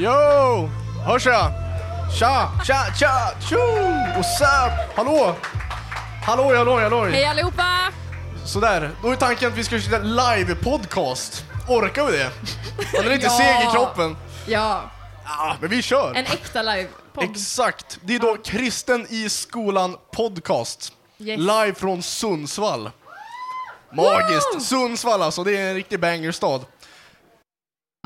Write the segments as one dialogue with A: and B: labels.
A: Yo! Hörs jag? Tja, tja, tja, tjo! What's? Hallå? Hallå, hallå, hallå.
B: Hej allihopa!
A: Sådär, då är tanken att vi ska köra live-podcast. Orkar vi det? Man är lite
B: Ja.
A: seg i kroppen.
B: Ja,
A: Ah, men vi kör!
B: en äkta live-podd.
A: Exakt! Det är då Kristen i skolan podcast.
B: Yes.
A: Live från Sundsvall. Magiskt!
B: Woo!
A: Sundsvall alltså, det är en riktig bangerstad.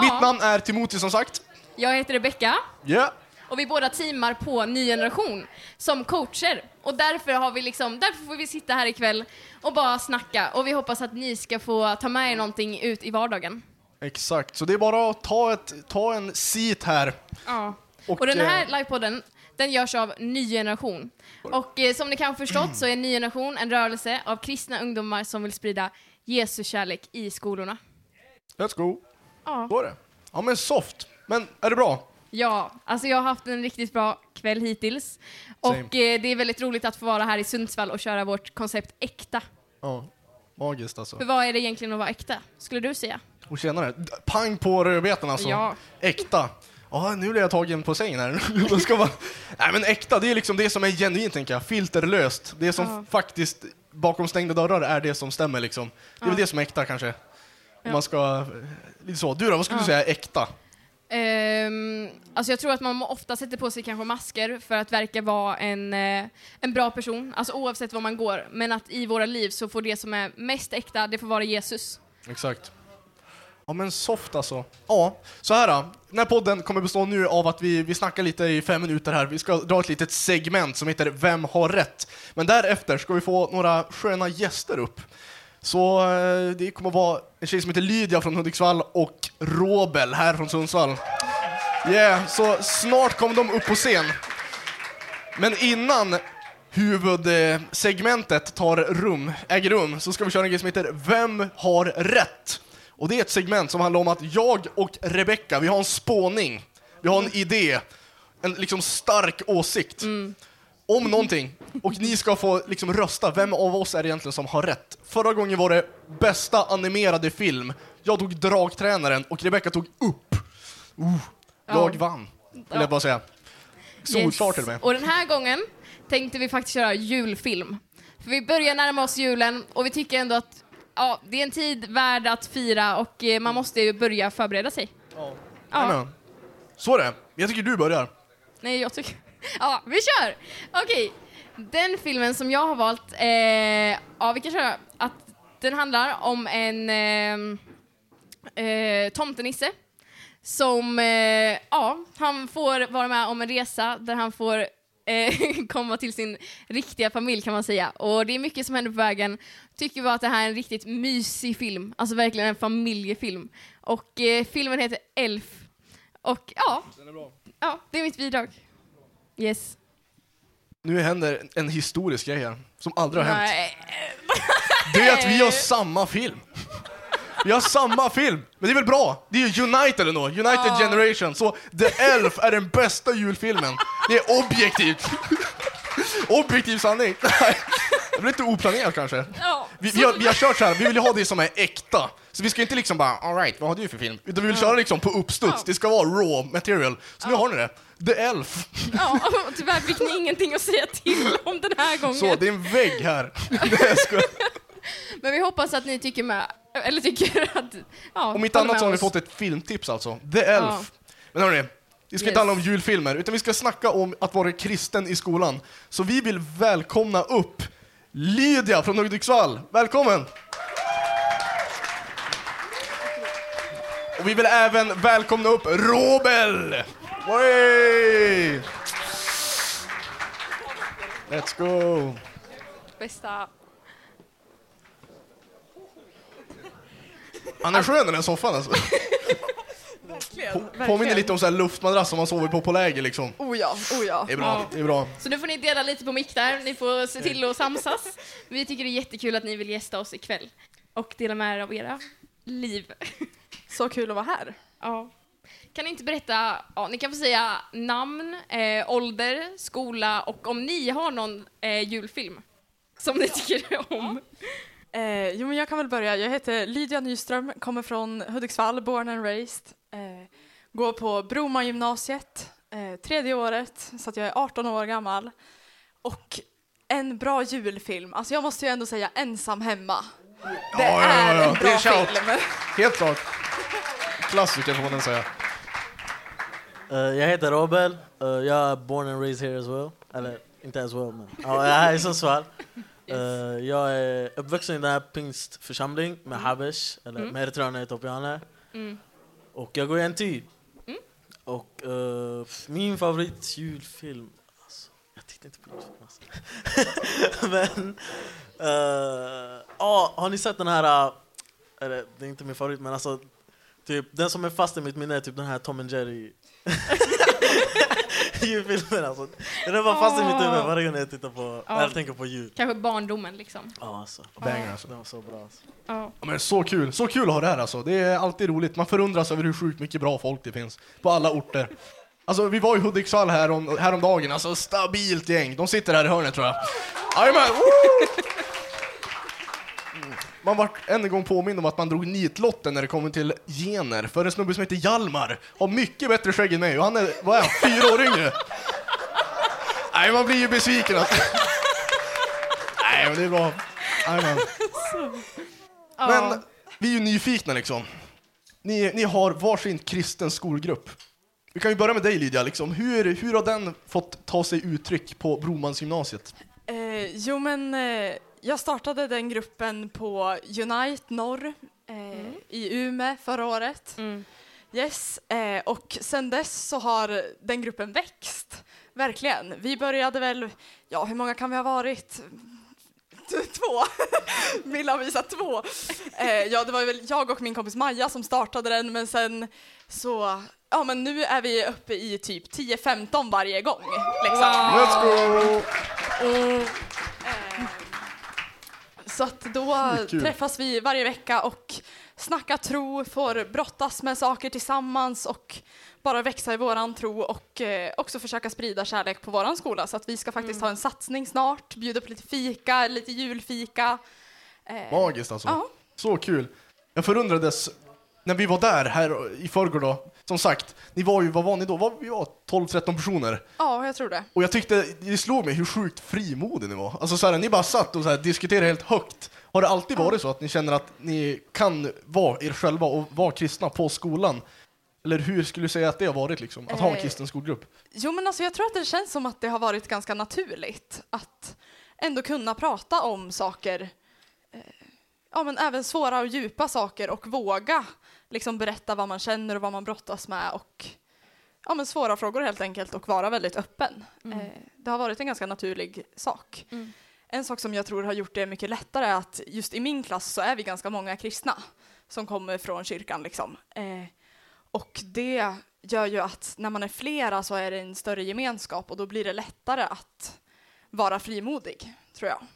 A: Mitt
B: Ja.
A: namn är Timothy som sagt.
B: Jag heter Rebecka
A: Ja.
B: och vi båda teamar på Ny Generation som coacher. Och därför, har vi liksom, därför får vi sitta här ikväll och bara snacka. Och vi hoppas att ni ska få ta med er någonting ut i vardagen.
A: Exakt, så det är bara att ta, ett, ta en seat här.
B: Ja.
A: Och,
B: Och den här
A: eh,
B: livepodden, den görs av Ny Generation. Och eh, som ni kan ha förstått så är Ny Generation en rörelse av kristna ungdomar som vill sprida Jesu kärlek i skolorna.
A: Let's go.
B: Ja.
A: Så är det. Ja men soft. Men är det bra?
B: Ja, alltså jag har haft en riktigt bra kväll hittills.
A: Same.
B: Och eh, det är väldigt roligt att få vara här i Sundsvall och köra vårt koncept äkta.
A: Ja. Magiskt alltså.
B: För vad är det egentligen att vara äkta, skulle du säga?
A: Och tjenare. Pang på rödbetan alltså.
B: Ja.
A: Äkta. Ja, nu blev jag tagen på sängen här. Ska man... Nej men äkta, det är liksom det som är genuint tänker jag. Filterlöst. Det som
B: Ja.
A: faktiskt bakom stängda dörrar är det som stämmer liksom. Det är väl
B: Ja.
A: det som är äkta kanske. Om man ska... Lite så. Du då, vad skulle du säga är äkta?
B: Um, alltså jag tror att man ofta sätter på sig kanske masker för att verka vara en, uh, en bra person, alltså oavsett var man går. Men att i våra liv så får det som är mest äkta, det får vara Jesus.
A: Exakt. Ja men soft alltså. Ja, så här då. Den här podden kommer bestå nu av att vi, vi snackar lite i fem minuter här. Vi ska dra ett litet segment som heter Vem har rätt? Men därefter ska vi få några sköna gäster upp. Så eh, det kommer att vara en tjej som heter Lydia från Hudiksvall och Robel här från Sundsvall. Yeah, så snart kommer de upp på scen. Men innan huvudsegmentet tar rum, äger rum så ska vi köra en grej som heter Vem har rätt? Och det är ett segment som handlar om att jag och Rebecca, vi har en spåning, vi har en idé, en liksom stark åsikt mm om någonting. Och ni ska få liksom rösta, vem av oss är det egentligen som har rätt? Förra gången var det bästa animerade film. Jag tog Dragtränaren och Rebecca tog Upp. Uh, jag
B: Ja.
A: vann, vill jag bara säga. Solklart till och med.
B: Och den här gången tänkte vi faktiskt köra julfilm. För vi börjar närma oss julen och vi tycker ändå att ja, det är en tid värd att fira och eh, man måste ju börja förbereda sig.
A: Ja.
B: Ja.
A: Så är det. Jag tycker du börjar.
B: Nej, jag tycker... Ja, vi kör! Okej, den filmen som jag har valt, eh, ja vi kan köra, att den handlar om en eh, eh, tomtenisse som, eh, ja, han får vara med om en resa där han får eh, komma till sin riktiga familj kan man säga. Och det är mycket som händer på vägen. Tycker bara att det här är en riktigt mysig film, alltså verkligen en familjefilm. Och eh, filmen heter Elf. Och ja,
A: Den är bra.
B: Ja, det är mitt bidrag. Yes.
A: Nu händer en historisk grej här, som aldrig har hänt.
B: Nej.
A: Det är att vi har samma film. Vi har samma film, men det är väl bra? Det är ju United ändå, United
B: Ja.
A: Generation. Så The Elf är den bästa julfilmen. Det är objektivt. Objektiv sanning. Nej, det blir lite oplanerat kanske.
B: Ja,
A: Vi, vi, har, vi har kört så här, vi vill ju ha det som är äkta. Så vi ska inte liksom bara, alright, vad har du för film? Utan vi vill köra liksom på uppstuds, det ska vara raw material. Så nu har ni det. The Elf.
B: ja, tyvärr fick ni ingenting att säga till om den här gången.
A: Så, det är en vägg här.
B: Men vi hoppas att ni tycker med, eller tycker att... Ja,
A: Om inte annat så har ni fått ett filmtips alltså. The Elf.
B: Ja.
A: Men hörni, det ska
B: Yes.
A: inte handla om julfilmer, utan vi ska snacka om att vara kristen i skolan. Så vi vill välkomna upp Lydia från Hudiksvall. Välkommen! Och vi vill även välkomna upp Robel! Way! Let's go!
C: Bästa.
A: Han är skön den här soffan alltså. På- Påminner lite om så här luftmadrass som man sover på på läger liksom.
C: Oh ja, oh ja.
A: Det är bra,
B: Ja.
A: det är bra.
B: Så nu får ni dela lite på mick där, ni får se till att samsas. Vi tycker det är jättekul att ni vill gästa oss ikväll. Och dela med er av era liv.
C: Så kul att vara här.
B: Ja. Kan ni inte berätta, ja, ni kan få säga namn, eh, ålder, skola och om ni har någon eh, julfilm som ni tycker om.
C: Eh, jo, men jag kan väl börja. Jag heter Lydia Nyström, kommer från Hudiksvall, born and raised. Eh, Går på Broma gymnasiet, eh, tredje året, så att jag är 18 år gammal. Och en bra julfilm, alltså jag måste ju ändå säga Ensam hemma. Det
A: Ja, ja, ja,
C: är
A: ja.
C: en
A: Det
C: bra
A: är shout.
C: film.
A: Helt klart. Klassiker får man säga.
D: Eh, jag heter Robel, Eh, jag är born and raised here as well. Eller inte as well, men ja, jag är här i Sundsvall. Eh, jag är uppvuxen i den här pingstförsamling med Habesh, eller
B: Mm.
D: med eritreaner och etiopianer.
B: Mm.
D: Och jag går i NTY.
B: Mm.
D: Och eh, min favoritjulfilm, alltså, jag tittar inte på julfilm alltså. Men, eh, ja, har ni sett den här, eller det är inte min favorit men alltså, typ, den som är fast i mitt minne är typ den här Tom and Jerry julfilmen alltså. Den är bara fast i mitt huvud varje gång jag tittar på,
B: Ja.
D: eller tänker på jul.
B: Kanske barndomen liksom.
D: Ja alltså,
A: Banger alltså.
D: den var så bra alltså.
B: Ja.
A: Ja, men så kul, så kul att ha det här alltså. Det är alltid roligt. Man förundras över hur sjukt mycket bra folk det finns på alla orter. Alltså vi var i Hudiksvall här om, häromdagen, alltså stabilt gäng. De sitter här i hörnet tror jag. Jajamän! Man vart än en gång påmind om att man drog nitlotten när det kommer till gener. För en snubbe som heter Hjalmar har mycket bättre skägg än mig och han är, vad är han, fyra år yngre? Nej, man blir ju besviken alltså. Nej, men det är bra.
B: Ja.
A: Men vi är ju nyfikna liksom. Ni, ni har varsin kristen skolgrupp. Vi kan ju börja med dig Lydia, liksom. hur, hur har den fått ta sig uttryck på Bromansgymnasiet?
C: Eh, jo men eh, jag startade den gruppen på Unite Norr eh, i Umeå förra året.
B: Mm.
C: Yes, eh, och sen dess så har den gruppen växt. Verkligen. Vi började väl, ja hur många kan vi ha varit? Två. Milla visar två. Eh, ja, det var väl jag och min kompis Maja som startade den, men sen så, ja men nu är vi uppe i typ 10-15 varje gång. Liksom.
B: Wow.
A: Let's go!
C: Så att då träffas vi varje vecka och snackar tro, får brottas med saker tillsammans och bara växa i våran tro och eh, också försöka sprida kärlek på våran skola. Så att vi ska faktiskt ha en satsning snart, bjuda på lite fika, lite julfika. Eh,
A: Magiskt alltså.
C: Ja.
A: Så kul. Jag förundrades när vi var där här i förrgår då. Som sagt, ni var ju, vad var ni då? Var vi var 12-13 personer.
C: ja, jag tror det.
A: Och jag tyckte, det slog mig hur sjukt frimodig ni var. Alltså så här, ni bara satt och så här, diskuterade helt högt. Har det alltid varit så att ni känner att ni kan vara er själva och vara kristna på skolan? Eller hur skulle du säga att det har varit liksom? Att ha en
C: Eh,
A: kristen skolgrupp?
C: Jo, men alltså jag tror att det känns som att det har varit ganska naturligt att ändå kunna prata om saker, eh, ja men även svåra och djupa saker och våga liksom berätta vad man känner och vad man brottas med och ja men svåra frågor helt enkelt och vara väldigt öppen.
B: Mm.
C: Eh, det har varit en ganska naturlig sak.
B: Mm.
C: En sak som jag tror har gjort det mycket lättare är att just i min klass så är vi ganska många kristna som kommer från kyrkan liksom. Eh, och det gör ju att när man är flera så är det en större gemenskap och då blir det lättare att vara frimodig, tror jag.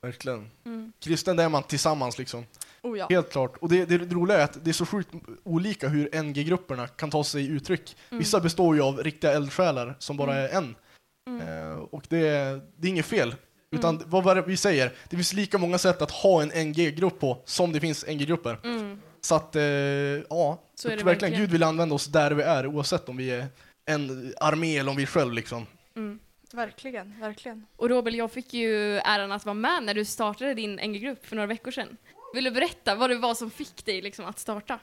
A: Verkligen.
B: Mm.
A: Kristen, det är man tillsammans liksom.
C: Oh ja.
A: Helt klart. Och det, det roliga är att det är så sjukt olika hur NG-grupperna kan ta sig uttryck. Vissa består ju av riktiga eldsjälar som bara är en. Eh, och det, är- det är inget fel. Utan vad var det vi säger? Det finns lika många sätt att ha en NG-grupp på som det finns NG-grupper.
B: Mm.
A: Så att, eh, ja.
B: Så det
A: verkligen
B: verkligen.
A: Gud vill använda oss där vi är oavsett om vi är en armé eller om vi är själv liksom.
B: Mm.
C: Verkligen, verkligen.
B: Och Robel, jag fick ju äran att vara med när du startade din NG-grupp för några veckor sedan. Vill du berätta vad det var som fick dig liksom att starta?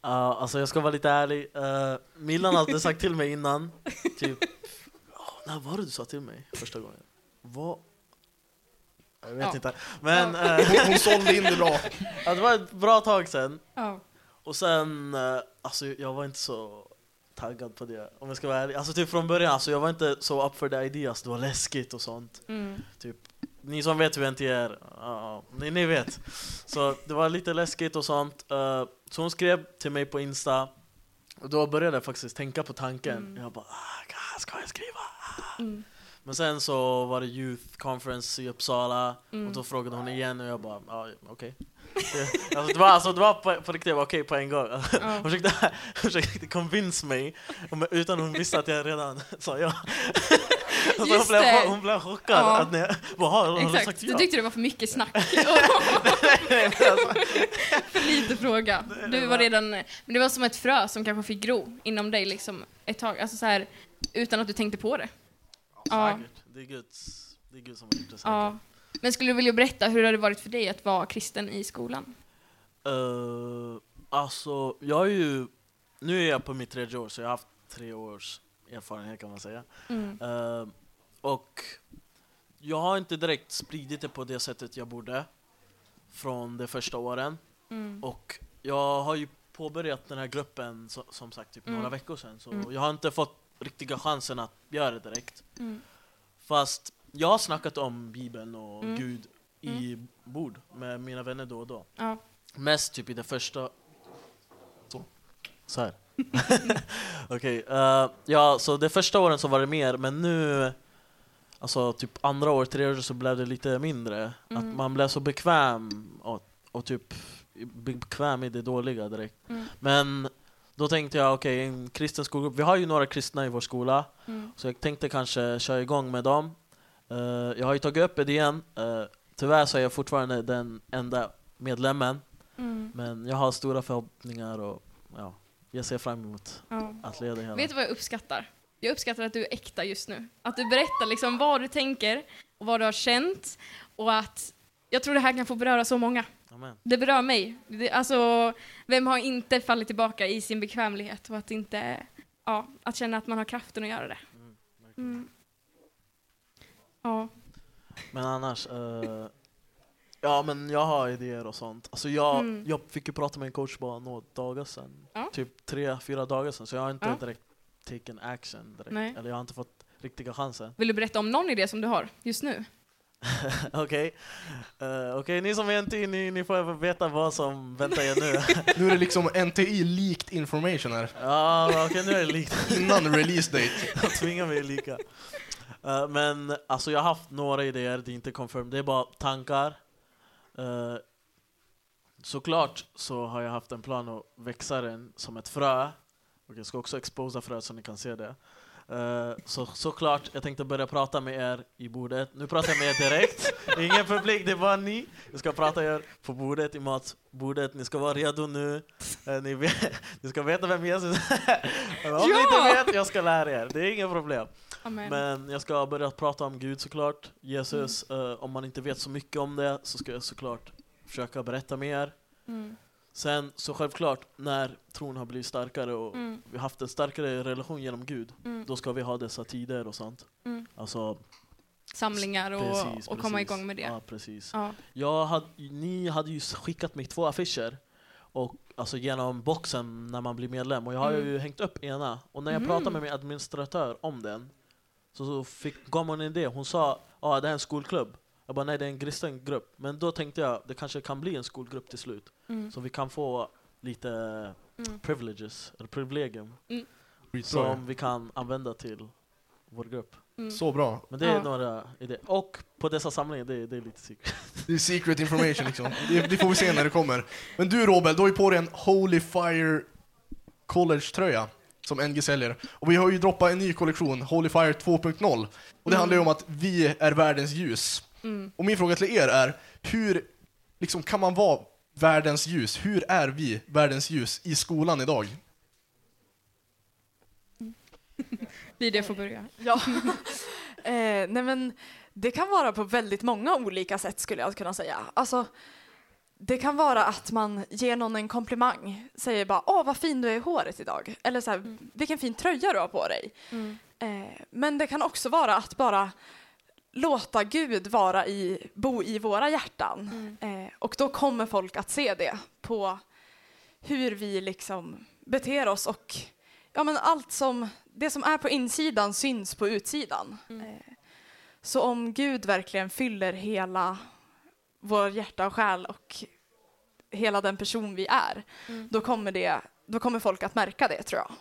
D: Ja, alltså jag ska vara lite ärlig. Uh, Millan hade sagt till mig innan, typ, oh, när var det du sa till mig första gången? Vad? Jag vet
B: Ja.
D: inte. Men eh,
A: Hon, hon sålde in det bra.
D: ja, det var ett bra tag sedan.
B: Ja.
D: Och sen, eh, alltså jag var inte så taggad på det om jag ska vara ärlig. Alltså typ från början, alltså jag var inte så up for the ideas, det var läskigt och sånt.
B: Mm.
D: Ni som vet hur NT är, ja, ni, ni vet. Så det var lite läskigt och sånt. Eh, så hon skrev till mig på Insta, och då började jag faktiskt tänka på tanken.
B: Mm.
D: Jag bara, ah, ska jag skriva?
B: Mm.
D: Men sen så var det Youth Conference i Uppsala,
B: Mm.
D: och då frågade hon igen och jag bara, ja okej. Det- alltså, det var, alltså, det var på, på riktigt, okej på en gång.
B: Ja.
D: Hon försökte, hon försökte convince mig, utan hon visste att jag redan sa ja. Och så
B: Just
D: blev
B: det.
D: hon, hon blev chockad.
B: Ja.
D: Att ni, vad har, har du
B: Exakt,
D: sagt
B: du
D: ja?
B: tyckte det var för mycket snack. för lite fråga. Du var redan, men det var som ett frö som kanske fick gro inom dig liksom ett tag, alltså så här, utan att du tänkte på det. Ja.
D: Det är Guds, det är Gud som har gjort det.
B: Ja. Men skulle du vilja berätta hur det hade varit för dig att vara kristen i skolan?
D: Uh, alltså, jag är ju... Nu är jag på mitt tredje år, så jag har haft tre års erfarenhet kan man säga.
B: Mm.
D: Uh, och jag har inte direkt spridit det på det sättet jag borde från de första åren.
B: Mm.
D: Och jag har ju påbörjat den här gruppen så, som sagt typ
B: Mm.
D: några veckor sedan, så
B: Mm.
D: jag har inte fått riktiga chansen att göra det direkt.
B: Mm.
D: Fast jag har snackat om Bibeln och
B: Mm.
D: Gud i bord med mina vänner då och då.
B: Ja.
D: Mest typ i det första... Så. Så här. Okej, eh, ja så de första åren så var det mer, men nu... Alltså typ andra året, tredje året så blev det lite mindre.
B: Mm.
D: Att man blev så bekväm och, och typ bekväm i det dåliga direkt.
B: Mm.
D: Men då tänkte jag, okej, en kristen skolgrupp. Vi har ju några kristna i vår skola,
B: Mm.
D: så jag tänkte kanske köra igång med dem. Eh, jag har ju tagit upp det igen. Uh, tyvärr så är jag fortfarande den enda medlemmen.
B: Mm.
D: Men jag har stora förhoppningar och ja, jag ser fram emot
B: Ja.
D: att leda hela.
B: Vet du vad jag uppskattar? Jag uppskattar att du är äkta just nu. Att du berättar liksom vad du tänker och vad du har känt och att jag tror det här kan få beröra så många.
D: Amen.
B: Det berör mig. Det, alltså, vem har inte fallit tillbaka i sin bekvämlighet och att inte, ja, att känna att man har kraften att göra det.
D: Mm.
B: Mm. Ja.
D: Men annars, eh, ja men jag har idéer och sånt. Alltså jag,
B: Mm.
D: jag fick ju prata med en coach bara några dagar sedan.
B: Ja.
D: Typ tre, fyra dagar sedan. Så jag har inte
B: Ja.
D: direkt taken action direkt.
B: Nej.
D: Eller jag har inte fått riktiga chansen.
B: Vill du berätta om någon idé som du har just nu?
D: Okej, Eh, okej ni som är NT, ni, ni får veta vad som väntar er nu.
A: Nu är det liksom NTI-likt information här.
D: ja okej nu är det likt.
A: Innan release date.
D: De tvingar mig lika. Eh, men alltså jag har haft några idéer, det är inte confirmed, det är bara tankar. Uh, såklart så har jag haft en plan att växa den som ett frö. Och jag ska också exposa fröet så ni kan se det. Eh, så såklart, jag tänkte börja prata med er i bordet. Nu pratar jag med er direkt. Ingen publik, det bara ni. Jag ska prata med er på bordet, i matbordet. Ni ska vara redo nu. Eh, ni, vet, ni ska veta vem Jesus är. Om ni
B: Ja!
D: inte vet, jag ska lära er. Det är inga problem.
B: Amen.
D: Men jag ska börja prata om Gud såklart. Jesus, eh, om man inte vet så mycket om det så ska jag såklart försöka berätta mer.
B: Mm.
D: Sen så självklart, när tron har blivit starkare och
B: Mm.
D: vi har haft en starkare relation genom Gud,
B: Mm.
D: då ska vi ha dessa tider och sånt.
B: Mm.
D: Alltså,
B: Samlingar och,
D: precis,
B: och komma
D: precis.
B: igång med det.
D: Ja, precis.
B: Ja.
D: Jag hade, ni hade ju skickat mig två affischer och, alltså genom boxen när man blir medlem och jag har
B: Mm.
D: ju hängt upp ena och när jag
B: Mhm.
D: pratade med min administratör om den så, så fick, gav hon en idé. Hon sa ah, det här är en skolklubb. Jag bara nej det är en kristen grupp. Men då tänkte jag det kanske kan bli en skolgrupp till slut.
B: Mm.
D: Så vi kan få lite
B: Mm.
D: privileges, eller privilegium
A: Skitbra.
D: som vi kan använda till vår grupp.
B: Mm.
A: Så bra.
D: Men det är
B: Ja.
D: några idéer. Och på dessa samlingar, det, det är lite secret.
A: Det är secret information liksom. Det, det får vi se när det kommer. Men du Robert, du har ju på dig en Holy Fire College-tröja som NG säljer. Och vi har ju droppat en ny kollektion, Holy Fire 2.0. Och det
B: Mm.
A: handlar ju om att vi är världens ljus.
B: Mm.
A: Och min fråga till er är, hur liksom, kan man vara världens ljus? Hur är vi världens ljus i skolan idag?
B: Lydia får börja.
C: Ja. eh, nej men det kan vara på väldigt många olika sätt skulle jag kunna säga. Alltså, det kan vara att man ger någon en komplimang, säger bara åh vad fin du är i håret idag, eller så här, vilken fin tröja du har på dig.
B: Mm.
C: Eh, men det kan också vara att bara låta Gud vara i, bo i våra hjärtan.
B: Mm.
C: Eh, och då kommer folk att se det på hur vi liksom beter oss och ja, men allt som, det som är på insidan syns på utsidan.
B: Mm.
C: Eh, så om Gud verkligen fyller hela vår hjärta och själ och hela den person vi är,
B: Mm.
C: då kommer, det, då kommer folk att märka det tror jag.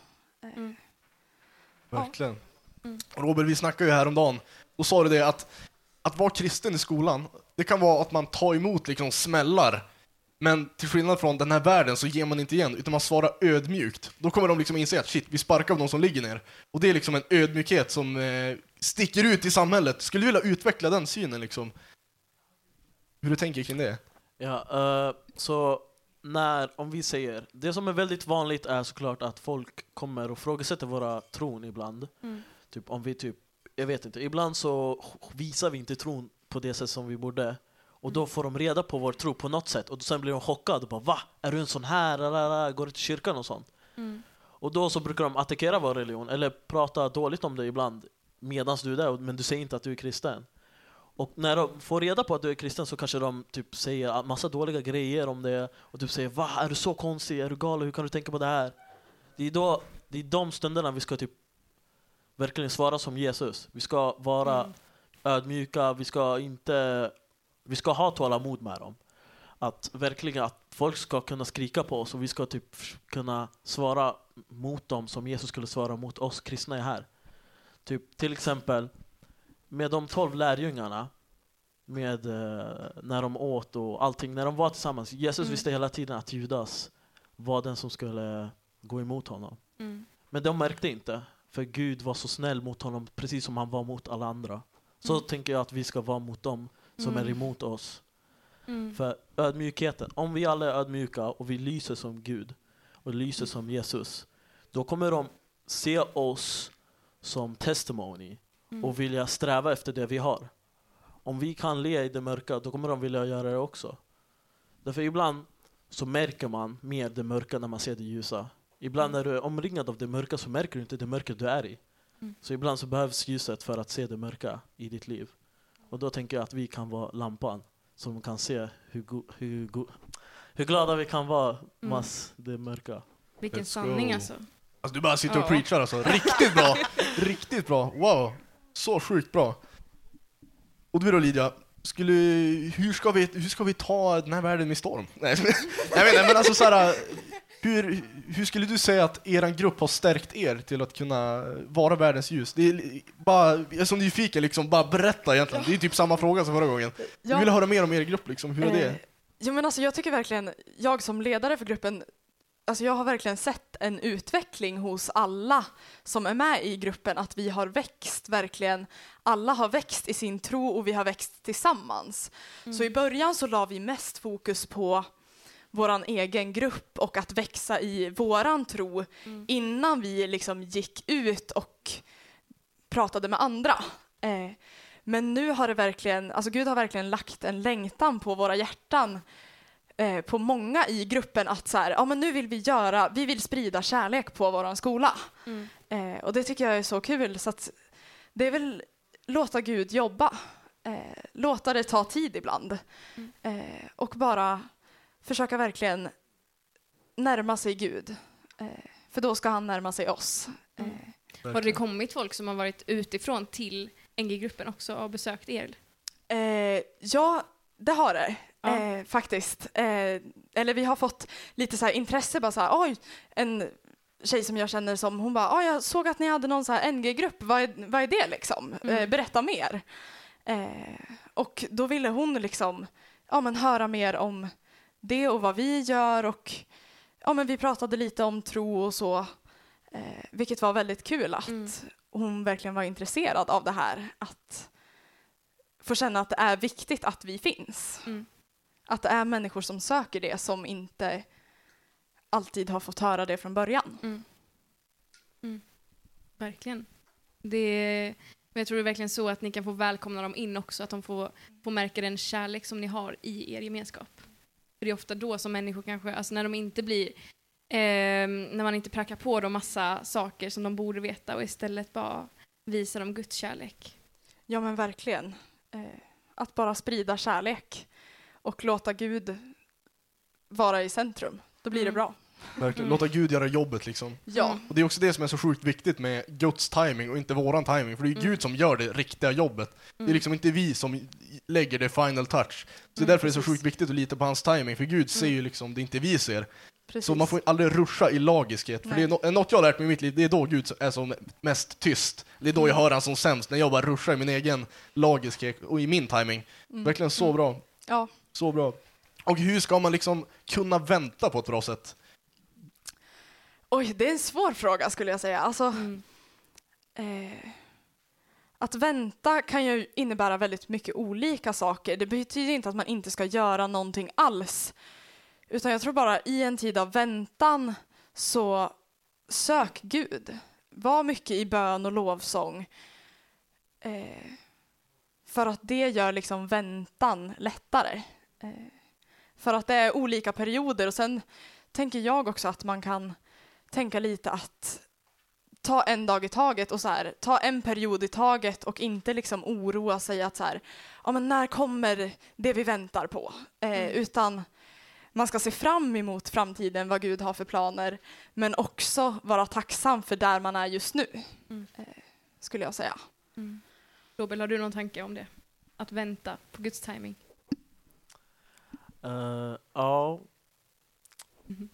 C: Eh,
B: Mm.
A: Verkligen.
B: Mm.
A: Robert, vi snackade ju häromdagen. Då sa du det att, att vara kristen i skolan, det kan vara att man tar emot liksom smällar. Men till skillnad från den här världen så ger man inte igen, utan man svarar ödmjukt. Då kommer de liksom inse att shit, vi sparkar på de som ligger ner. Och det är liksom en ödmjukhet som eh, sticker ut i samhället. Skulle du vilja utveckla den synen liksom? Hur du tänker kring det?
D: Ja, eh, så när, om vi säger, det som är väldigt vanligt är såklart att folk kommer och frågasätter våra tron ibland.
B: Mm.
D: Typ om vi typ, jag vet inte, ibland så visar vi inte tron på det sätt som vi borde. Och då får de reda på vår tro på något sätt och sen blir de chockade och bara Va? Är du en sån här? Går du till kyrkan och sånt?
B: Mm.
D: Och då så brukar de attackera vår religion eller prata dåligt om det ibland medan du är där men du säger inte att du är kristen. Och när de får reda på att du är kristen så kanske de typ säger massa dåliga grejer om det och typ säger Va? Är du så konstig? Är du galen? Hur kan du tänka på det här? Det är, då, det är de stunderna vi ska typ verkligen svara som Jesus. Vi ska vara
B: Mm.
D: ödmjuka, vi ska inte vi ska ha tålamod med dem. Att verkligen att folk ska kunna skrika på oss och vi ska typ kunna svara mot dem som Jesus skulle svara mot oss kristna är här. Typ till exempel med de tolv lärjungarna med eh, när de åt och allting, när de var tillsammans. Jesus
B: Mm.
D: visste hela tiden att Judas var den som skulle gå emot honom.
B: Mm.
D: Men de märkte inte, för Gud var så snäll mot honom precis som han var mot alla andra. Så
B: Mm.
D: tänker jag att vi ska vara mot dem som
B: Mm.
D: är emot oss.
B: Mm.
D: För ödmjukheten, om vi alla är ödmjuka och vi lyser som Gud och lyser som Jesus, då kommer de se oss som testimony
B: Mm.
D: och vilja sträva efter det vi har. Om vi kan le i det mörka, då kommer de vilja göra det också. Därför ibland så märker man mer det mörka när man ser det ljusa. Ibland när du är omringad av det mörka så märker du inte det mörker du är i.
B: Mm.
D: Så ibland så behövs ljuset för att se det mörka i ditt liv. Och då tänker jag att vi kan vara lampan som kan se hur, go- hur, go- hur glada vi kan vara mass det mörka.
B: Vilken sanning alltså.
A: Alltså du bara sitter och
B: Ja.
A: preachar alltså. Riktigt bra! Riktigt bra. Wow. Så sjukt bra. Och du då Lydia, skulle, hur, ska vi, hur ska vi ta den här världen med storm? Nej, jag vet inte, men alltså så här, hur, hur skulle du säga att er grupp har stärkt er till att kunna vara världens ljus? Det är bara, jag är så nyfiken, liksom, bara berätta egentligen. Det är typ samma fråga som förra gången. Jag vill höra mer om er grupp, liksom. hur är
C: Eh,
A: det?
C: Jo men alltså jag tycker verkligen, jag som ledare för gruppen, alltså jag har verkligen sett en utveckling hos alla som är med i gruppen, att vi har växt verkligen. Alla har växt i sin tro och vi har växt tillsammans. Så i början så la vi mest fokus på våran egen grupp och att växa i våran tro innan vi liksom gick ut och pratade med andra. Eh, men nu har det verkligen, alltså Gud har verkligen lagt en längtan på våra hjärtan eh, på många i gruppen att så här, ja men nu vill vi göra, vi vill sprida kärlek på våran skola.
B: Mm.
C: Eh, och det tycker jag är så kul så att det är väl låta Gud jobba. Eh, låta det ta tid ibland.
B: Mm.
C: Eh, och bara försöka verkligen närma sig Gud. Eh, för då ska han närma sig oss. Eh,
B: Har det kommit folk som har varit utifrån till NG-gruppen också och besökt er?
C: Eh, ja, det har det.
B: Ja.
C: Eh, faktiskt. Eh, eller vi har fått lite så här intresse, bara så här, oj, en tjej som jag känner som, hon bara, oj, jag såg att ni hade någon så här NG-grupp, vad är, vad är det liksom?
B: Mm.
C: Eh, berätta mer. Eh, och då ville hon liksom, ja men höra mer om det och vad vi gör och ja men vi pratade lite om tro och så, eh, vilket var väldigt kul att
B: Mm.
C: hon verkligen var intresserad av det här, att få känna att det är viktigt att vi finns.
B: Mm.
C: Att det är människor som söker det som inte alltid har fått höra det från början.
B: Mm. Mm. Verkligen. Det, men jag tror det är verkligen så att ni kan få välkomna dem in också, att de får, får märka den kärlek som ni har i er gemenskap. För det är ofta då som människor kanske, alltså när de inte blir, eh, när man inte prackar på dem massa saker som de borde veta och istället bara visar dem Guds kärlek.
C: Ja men verkligen. Eh, att bara sprida kärlek och låta Gud vara i centrum. Då blir det
B: Mm.
C: bra.
A: Verkligen.
B: Mm.
A: Låta Gud göra jobbet liksom.
C: Ja.
B: Mm.
A: Och det är också det som är så sjukt viktigt med Guds timing och inte våran timing. För det är
B: Mm.
A: Gud som gör det riktiga jobbet. Det är
B: Mm.
A: liksom inte vi som lägger det final touch. Så det är
B: Mm,
A: därför det är så
B: precis.
A: sjukt viktigt att lita på hans timing. För Gud ser
B: Mm.
A: ju liksom det inte vi ser.
C: Precis.
A: Så man får aldrig ruscha i lagiskhet. För
C: Nej.
A: det är no- något jag har lärt mig i mitt liv, det är då Gud är som mest tyst. Det är då jag hör han som sämst, när jag bara ruschar i min egen lagiskhet och i min timing.
C: Mm.
A: Verkligen så
C: Mm.
A: bra.
C: Ja.
A: Så bra. Och hur ska man liksom kunna vänta på ett bra sätt?
C: Oj, det är en svår fråga skulle jag säga. Alltså,
B: Mm.
C: eh, att vänta kan ju innebära väldigt mycket olika saker. Det betyder inte att man inte ska göra någonting alls. Utan jag tror bara i en tid av väntan så sök Gud. Var mycket i bön och lovsång. Eh, för att det gör liksom väntan lättare. Eh, för att det är olika perioder och sen tänker jag också att man kan tänka lite att ta en dag i taget och så här, ta en period i taget och inte liksom oroa sig att så här, ja men när kommer det vi väntar på? Eh,
B: Mm.
C: Utan man ska se fram emot framtiden, vad Gud har för planer, men också vara tacksam för där man är just nu,
B: Mm.
C: eh, skulle jag säga.
B: Mm. Robert, har du någon tanke om det? Att vänta på Guds timing?
D: Eh, ja,
B: Mhm.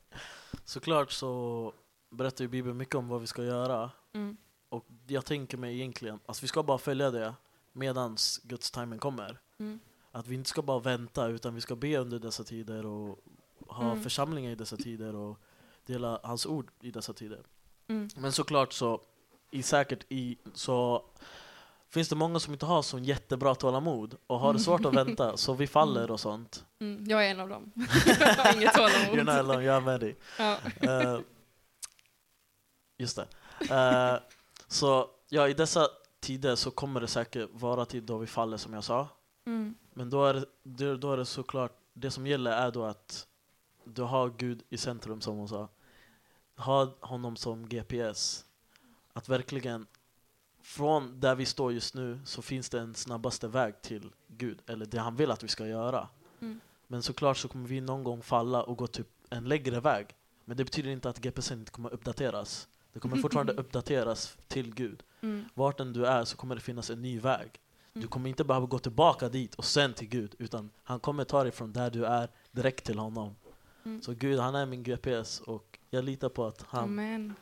D: såklart så berättar ju Bibeln mycket om vad vi ska göra.
B: Mm.
D: Och jag tänker mig egentligen, alltså vi ska bara följa det medans Guds timing kommer.
B: Mm.
D: Att vi inte ska bara vänta utan vi ska be under dessa tider och ha
B: Mm.
D: församlingar i dessa tider och dela hans ord i dessa tider.
B: Mm.
D: Men såklart så, i säkert i, så finns det många som inte har så jättebra tålamod och har det svårt att vänta så vi faller och sånt.
B: Mm. Jag är en av dem. jag har inget
D: You're not
B: tålamod.
D: alone, jag är med dig.
B: Ja.
D: Eh, just det. Eh, så ja, i dessa tider så kommer det säkert vara tid då vi faller som jag sa.
B: Mm.
D: Men då är det- då är det såklart, det som gäller är då att du har Gud i centrum som hon sa. Ha honom som GPS. Att verkligen, från där vi står just nu så finns det en snabbaste väg till Gud, eller det han vill att vi ska göra.
B: Mm.
D: Men såklart så kommer vi någon gång falla och gå typ en längre väg. Men det betyder inte att GPSen inte kommer uppdateras. Det kommer fortfarande uppdateras till Gud.
B: Mm.
D: Vart än du är så kommer det finnas en ny väg. Du
B: Mm.
D: kommer inte behöva gå tillbaka dit och sen till Gud, utan han kommer ta dig från där du är direkt till honom.
B: Mm.
D: Så Gud, han är min GPS och jag litar på att han
B: Amen.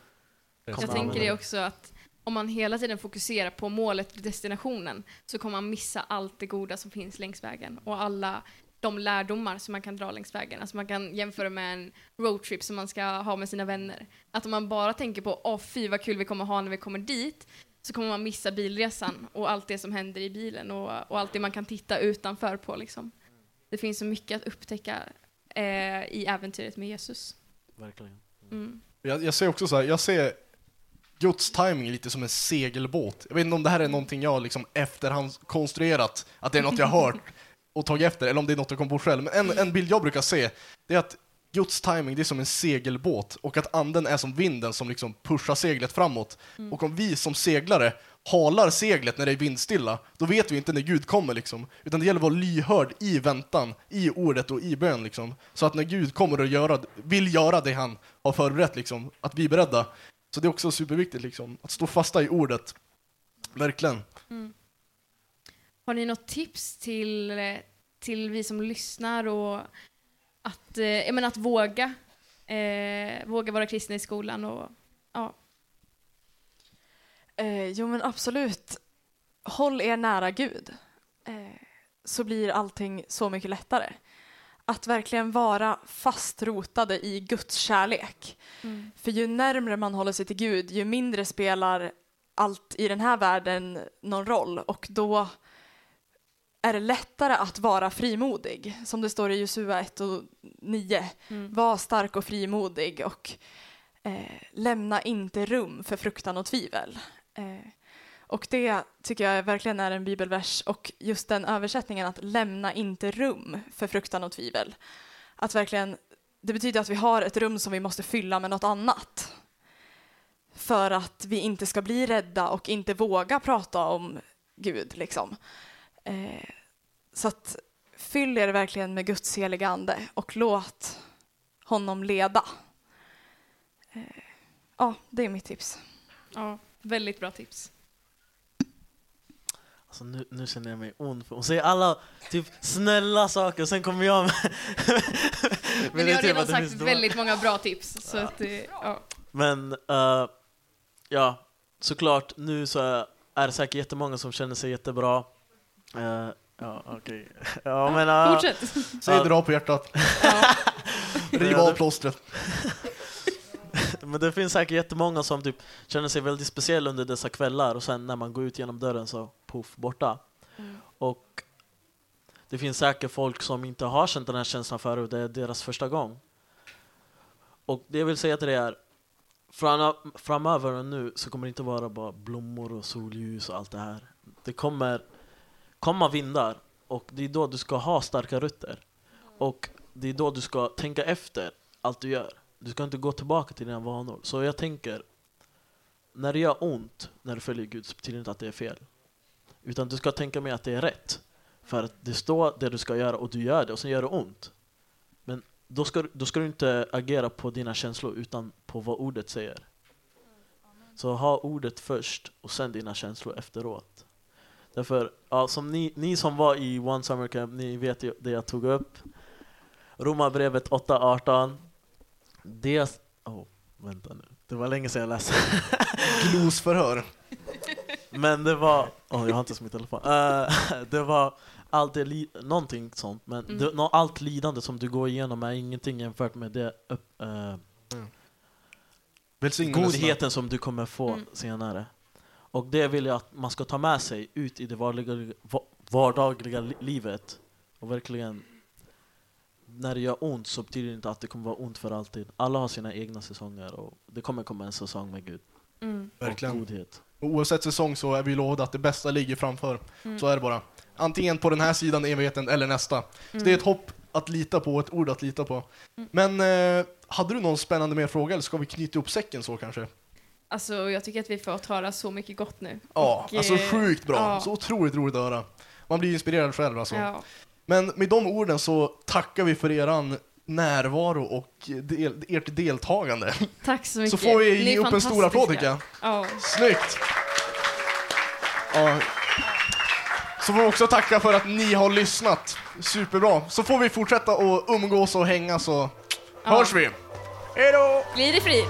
D: kommer
B: Jag tänker det också att om man hela tiden fokuserar på målet, destinationen, så kommer man missa allt det goda som finns längs vägen och alla de lärdomar som man kan dra längs vägen. Alltså man kan jämföra med en roadtrip som man ska ha med sina vänner. Att om man bara tänker på åh fy vad kul vi kommer ha när vi kommer dit, så kommer man missa bilresan och allt det som händer i bilen och, och allt det man kan titta utanför på liksom. Det finns så mycket att upptäcka eh, i äventyret med Jesus.
D: Verkligen.
B: Mm.
A: Jag, jag ser också så här, jag ser Guds timing lite som en segelbåt. Jag vet inte om det här är någonting jag liksom efterhand konstruerat, att det är något jag hört och tagit efter, eller om det är något jag kom på själv. Men en, en bild jag brukar se, det är att Guds timing det är som en segelbåt och att anden är som vinden som liksom pushar seglet framåt.
B: Mm.
A: Och om vi som seglare halar seglet när det är vindstilla, då vet vi inte när Gud kommer liksom. Utan det gäller att vara lyhörd i väntan, i ordet och i bön liksom. Så att när Gud kommer och göra, vill göra det han har förberett liksom, att vi är beredda. Så det är också superviktigt liksom, att stå fasta i ordet. Verkligen.
B: Mm. Har ni något tips till, eh, till vi som lyssnar och att, eh, jag menar att våga, eh, våga vara kristna i skolan och ja.
C: Eh, jo men absolut. Håll er nära Gud. Eh, så blir allting så mycket lättare. Att verkligen vara fastrotade i Guds kärlek. För ju närmre man håller sig till Gud, ju mindre spelar allt i den här världen någon roll. Och då är det lättare att vara frimodig. Som det står i Josua 1 och 9.
B: Mm.
C: Var stark och frimodig och eh, lämna inte rum för fruktan och tvivel. Eh, och det tycker jag verkligen är en bibelvers och just den översättningen att lämna inte rum för fruktan och tvivel. Att verkligen, det betyder att vi har ett rum som vi måste fylla med något annat. För att vi inte ska bli rädda och inte våga prata om Gud liksom. Eh, så att fyll er verkligen med Guds heliga ande och låt honom leda. Eh, ja, det är mitt tips.
B: ja, väldigt bra tips.
D: Alltså nu, nu känner jag mig ond för hon säger alla typ snälla saker och sen kommer jag med,
B: Men ni har redan
D: det
B: sagt väldigt många bra tips. Så att, eh, ja.
D: Men eh, ja, såklart nu så är det säkert jättemånga som känner sig jättebra. Eh, ja, okej. Ja, men, eh,
B: Fortsätt.
A: Säg
D: Ja.
A: dra på hjärtat.
B: Ja.
A: Riv av plåstret.
D: Men det finns säkert jättemånga som typ känner sig väldigt speciell under dessa kvällar och sen när man går ut genom dörren så poff, borta.
B: Mm.
D: Och det finns säkert folk som inte har känt den här känslan förut, det är deras första gång. Och det jag vill säga till dig är, fram- framöver och nu så kommer det inte vara bara blommor och solljus och allt det här. Det kommer komma vindar och det är då du ska ha starka rötter. Och det är då du ska tänka efter allt du gör. Du ska inte gå tillbaka till dina vanor. Så jag tänker, när det gör ont när du följer Gud så betyder det inte att det är fel. Utan du ska tänka med att det är rätt. För att det står det du ska göra och du gör det och sen gör det ont. Men då ska, då ska du inte agera på dina känslor utan på vad ordet säger. Så ha ordet först och sen dina känslor efteråt. Därför, ja, som ni, ni som var i One Summer Camp, ni vet ju det jag tog upp. Romarbrevet 8.18. Det... Oh, vänta nu. Det var länge sedan jag läste.
A: Glosförhör.
D: Men det var... Åh, jag har inte så min telefon. Eh, det var allt det li- någonting sånt. Men
B: Mm.
D: det, allt lidande som du går igenom är ingenting jämfört med det upp, eh,
A: Välsignelserna.
D: godheten som du kommer få
B: Mm.
D: senare. Och det vill jag att man ska ta med sig ut i det vardagliga, va- vardagliga li- livet. Och verkligen, när det gör ont så betyder det inte att det kommer vara ont för alltid. Alla har sina egna säsonger och det kommer komma en säsong med Gud.
B: Mm.
A: Verkligen.
D: Och godhet.
A: Oavsett säsong så är vi lovade att det bästa ligger framför.
B: Mm.
A: Så är det bara. Antingen på den här sidan evigheten eller nästa. Så det är ett hopp att lita på, ett ord att lita på.
B: Mm.
A: Men eh, hade du någon spännande mer fråga eller ska vi knyta ihop säcken så kanske?
B: Alltså, jag tycker att vi fått höra så mycket gott nu.
A: Ja,
B: Och,
A: alltså
B: eh,
A: sjukt bra.
B: ja.
A: Så otroligt roligt att höra. Man blir inspirerad själv alltså.
B: Ja.
A: Men med de orden så tackar vi för eran närvaro och del, ert deltagande.
B: Tack så mycket.
A: Så får vi ge upp en stor applåd tycker jag.
B: Ja.
A: Snyggt! Ja. Så får vi också tacka för att ni har lyssnat. Superbra. Så får vi fortsätta att umgås och hänga så
B: Ja.
A: hörs vi. Hej då!
B: Glid i frid.